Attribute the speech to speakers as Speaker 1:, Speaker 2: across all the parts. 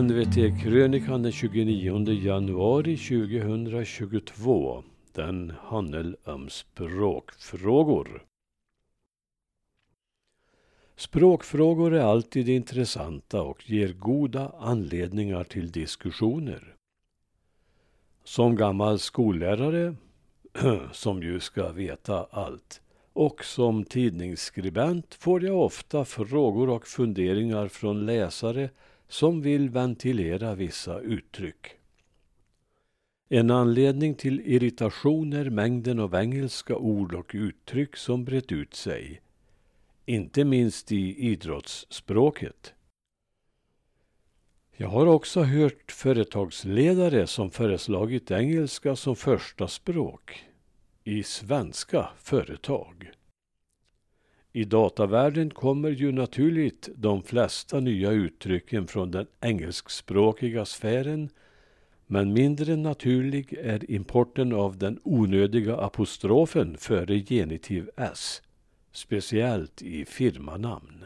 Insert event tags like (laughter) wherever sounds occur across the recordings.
Speaker 1: NVT-krönikan den 29 januari 2022. Den handlar om språkfrågor. Språkfrågor är alltid intressanta och ger goda anledningar till diskussioner. Som gammal skollärare, (clears throat) som ju ska veta allt, och som tidningsskribent får jag ofta frågor och funderingar från läsare som vill ventilera vissa uttryck. En anledning till irritation är mängden av engelska ord och uttryck som brett ut sig. Inte minst i idrottsspråket. Jag har också hört företagsledare som föreslagit engelska som första språk i svenska företag. I datavärlden kommer ju naturligt de flesta nya uttrycken från den engelskspråkiga sfären men mindre naturlig är importen av den onödiga apostrofen före genitiv s, speciellt i firmanamn.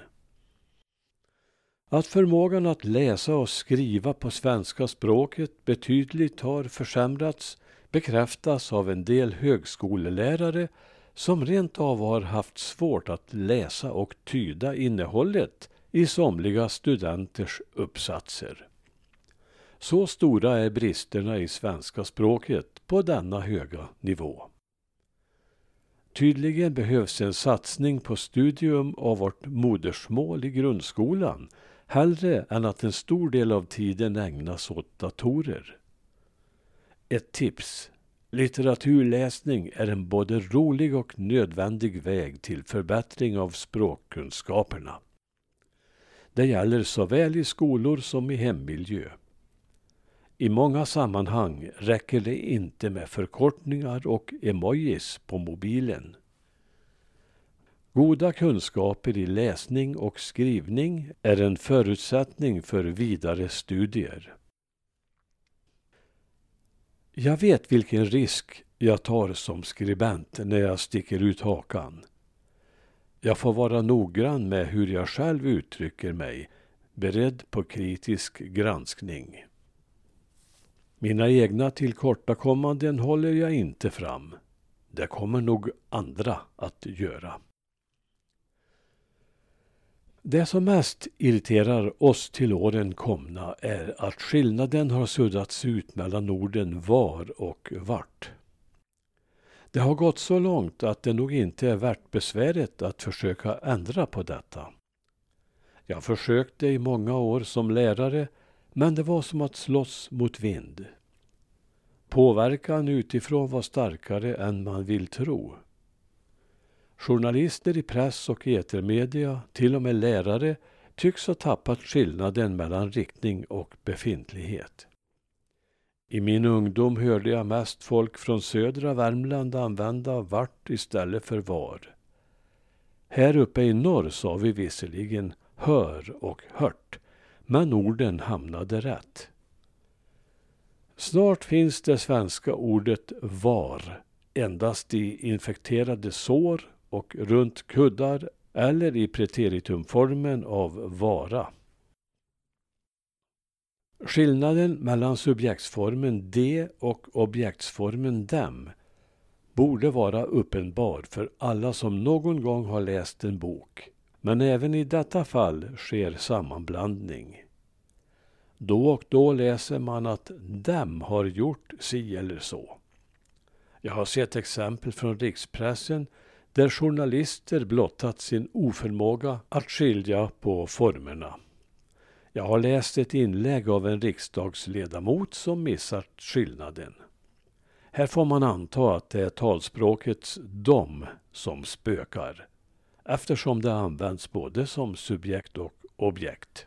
Speaker 1: Att förmågan att läsa och skriva på svenska språket betydligt har försämrats bekräftas av en del högskolelärare som rent av har haft svårt att läsa och tyda innehållet i somliga studenters uppsatser. Så stora är bristerna i svenska språket på denna höga nivå. Tydligen behövs en satsning på studium av vårt modersmål i grundskolan hellre än att en stor del av tiden ägnas åt datorer. Ett tips Litteraturläsning är en både rolig och nödvändig väg till förbättring av språkkunskaperna. Det gäller såväl i skolor som i hemmiljö. I många sammanhang räcker det inte med förkortningar och emojis på mobilen. Goda kunskaper i läsning och skrivning är en förutsättning för vidare studier. Jag vet vilken risk jag tar som skribent när jag sticker ut hakan. Jag får vara noggrann med hur jag själv uttrycker mig, beredd på kritisk granskning. Mina egna tillkortakommanden håller jag inte fram. Det kommer nog andra att göra. Det som mest irriterar oss till åren komna är att skillnaden har suddats ut mellan orden var och vart. Det har gått så långt att det nog inte är värt besväret att försöka ändra på detta. Jag försökte i många år som lärare, men det var som att slåss mot vind. Påverkan utifrån var starkare än man vill tro. Journalister i press och etermedia, till och med lärare, tycks ha tappat skillnaden mellan riktning och befintlighet. I min ungdom hörde jag mest folk från södra Värmland använda vart istället för var. Här uppe i norr sa vi visserligen hör och hört, men orden hamnade rätt. Snart finns det svenska ordet var endast i infekterade sår och runt kuddar eller i preteritumformen av vara. Skillnaden mellan subjektsformen de och objektsformen dem borde vara uppenbar för alla som någon gång har läst en bok. Men även i detta fall sker sammanblandning. Då och då läser man att dem har gjort si eller så. Jag har sett exempel från rikspressen där journalister blottat sin oförmåga att skilja på formerna. Jag har läst ett inlägg av en riksdagsledamot som missat skillnaden. Här får man anta att det är talspråkets dom som spökar eftersom det används både som subjekt och objekt.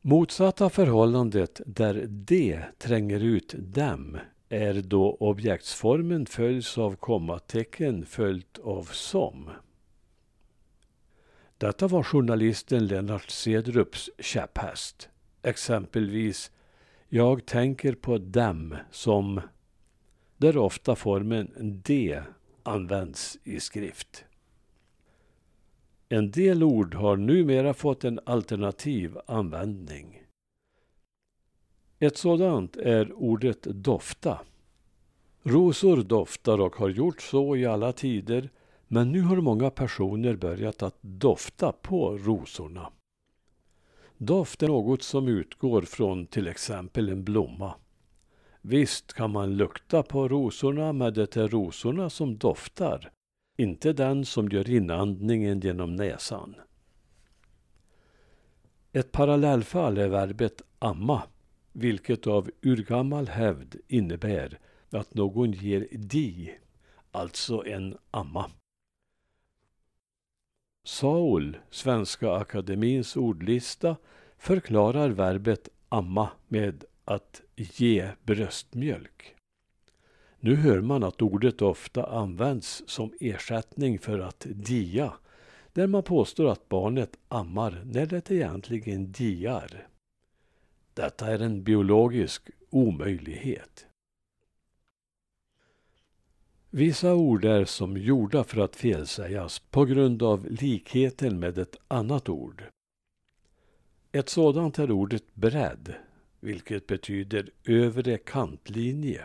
Speaker 1: Motsatta förhållandet där de tränger ut dem är då objektsformen följs av kommatecken följt av som. Detta var journalisten Lennart Cedrups käpphäst. Exempelvis Jag tänker på dem som där ofta formen de används i skrift. En del ord har numera fått en alternativ användning. Ett sådant är ordet dofta. Rosor doftar och har gjort så i alla tider, men nu har många personer börjat att dofta på rosorna. Doft är något som utgår från till exempel en blomma. Visst kan man lukta på rosorna, men det är rosorna som doftar, inte den som gör inandningen genom näsan. Ett parallellfall är verbet amma, vilket av urgammal hävd innebär att någon ger di, alltså en amma. Saul, Svenska Akademins ordlista, förklarar verbet amma med att ge bröstmjölk. Nu hör man att ordet ofta används som ersättning för att dia, där man påstår att barnet ammar när det egentligen diar. Detta är en biologisk omöjlighet. Vissa ord är som gjorda för att felsägas på grund av likheten med ett annat ord. Ett sådant är ordet bredd, vilket betyder övre kantlinje.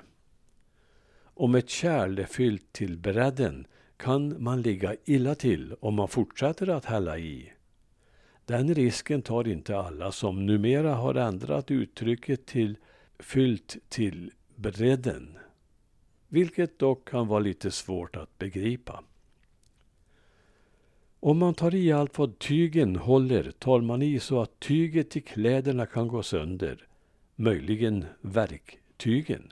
Speaker 1: Om ett kärl är fyllt till bredden kan man ligga illa till om man fortsätter att hälla i. Den risken tar inte alla som numera har ändrat uttrycket till fyllt till bredden vilket dock kan vara lite svårt att begripa. Om man tar i allt vad tygen håller tar man i så att tyget i kläderna kan gå sönder, möjligen verktygen.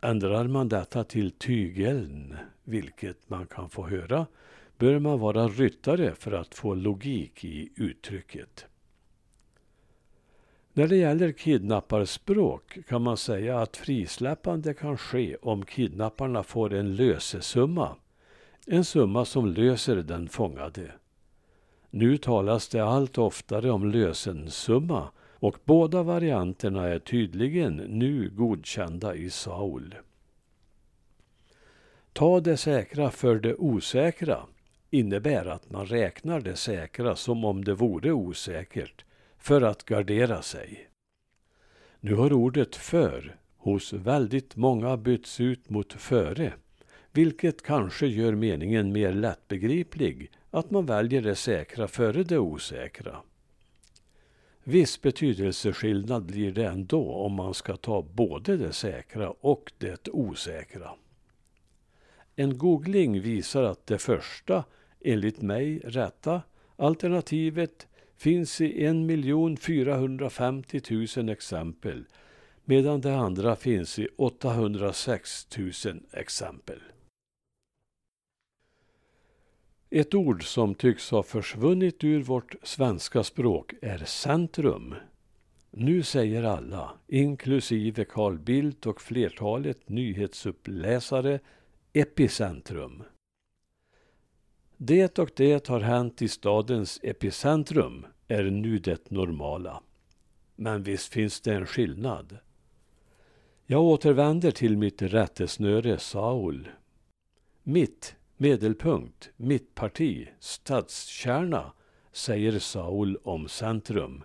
Speaker 1: Ändrar man detta till tygeln, vilket man kan få höra, bör man vara ryttare för att få logik i uttrycket. När det gäller kidnapparspråk kan man säga att frisläppande kan ske om kidnapparna får en lösesumma, en summa som löser den fångade. Nu talas det allt oftare om lösensumma och båda varianterna är tydligen nu godkända i Saul. Ta det säkra för det osäkra innebär att man räknar det säkra som om det vore osäkert för att gardera sig. Nu har ordet för hos väldigt många bytts ut mot före, vilket kanske gör meningen mer lättbegriplig, att man väljer det säkra före det osäkra. Viss betydelseskillnad blir det ändå om man ska ta både det säkra och det osäkra. En googling visar att det första, enligt mig rätta, alternativet finns i 1 450 000 exempel medan det andra finns i 806 000 exempel. Ett ord som tycks ha försvunnit ur vårt svenska språk är centrum. Nu säger alla, inklusive Carl Bildt och flertalet nyhetsuppläsare, epicentrum. Det och det har hänt i stadens epicentrum är nu det normala. Men visst finns det en skillnad. Jag återvänder till mitt rättesnöre Saul. Mitt, medelpunkt, mittparti, stadskärna, säger Saul om centrum,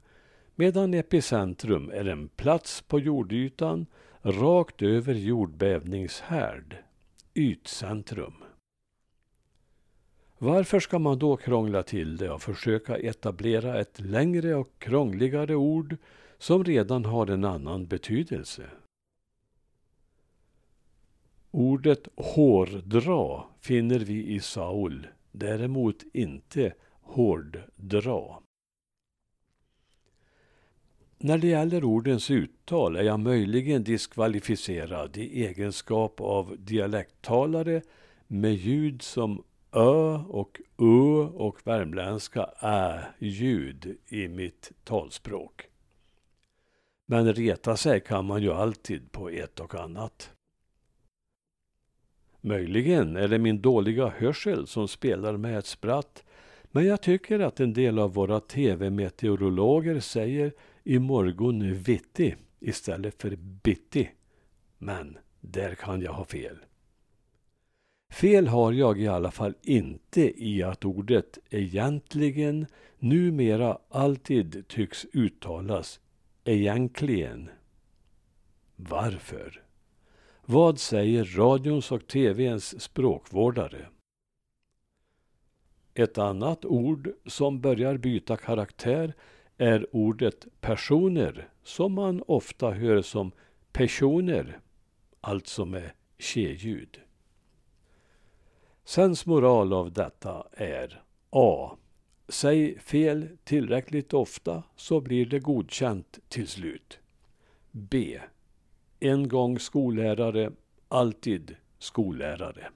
Speaker 1: medan epicentrum är en plats på jordytan rakt över jordbävningshärd, ytcentrum. Varför ska man då krångla till det och försöka etablera ett längre och krångligare ord som redan har en annan betydelse? Ordet hårdra finner vi i Saul, däremot inte hårddra. När det gäller ordens uttal är jag möjligen diskvalificerad i egenskap av dialekttalare med ljud som ö och ö och värmländska ä-ljud i mitt talspråk. Men reta sig kan man ju alltid på ett och annat. Möjligen är det min dåliga hörsel som spelar med ett spratt, men jag tycker att en del av våra tv-meteorologer säger i morgon vitti istället för bitti. Men där kan jag ha fel. Fel har jag i alla fall inte i att ordet egentligen numera alltid tycks uttalas egentligen. Varför? Vad säger radions och tvns språkvårdare? Ett annat ord som börjar byta karaktär är ordet personer som man ofta hör som personer, alltså med tje-ljud. Sensmoral av detta är A. Säg fel tillräckligt ofta så blir det godkänt till slut. B. En gång skollärare, alltid skollärare.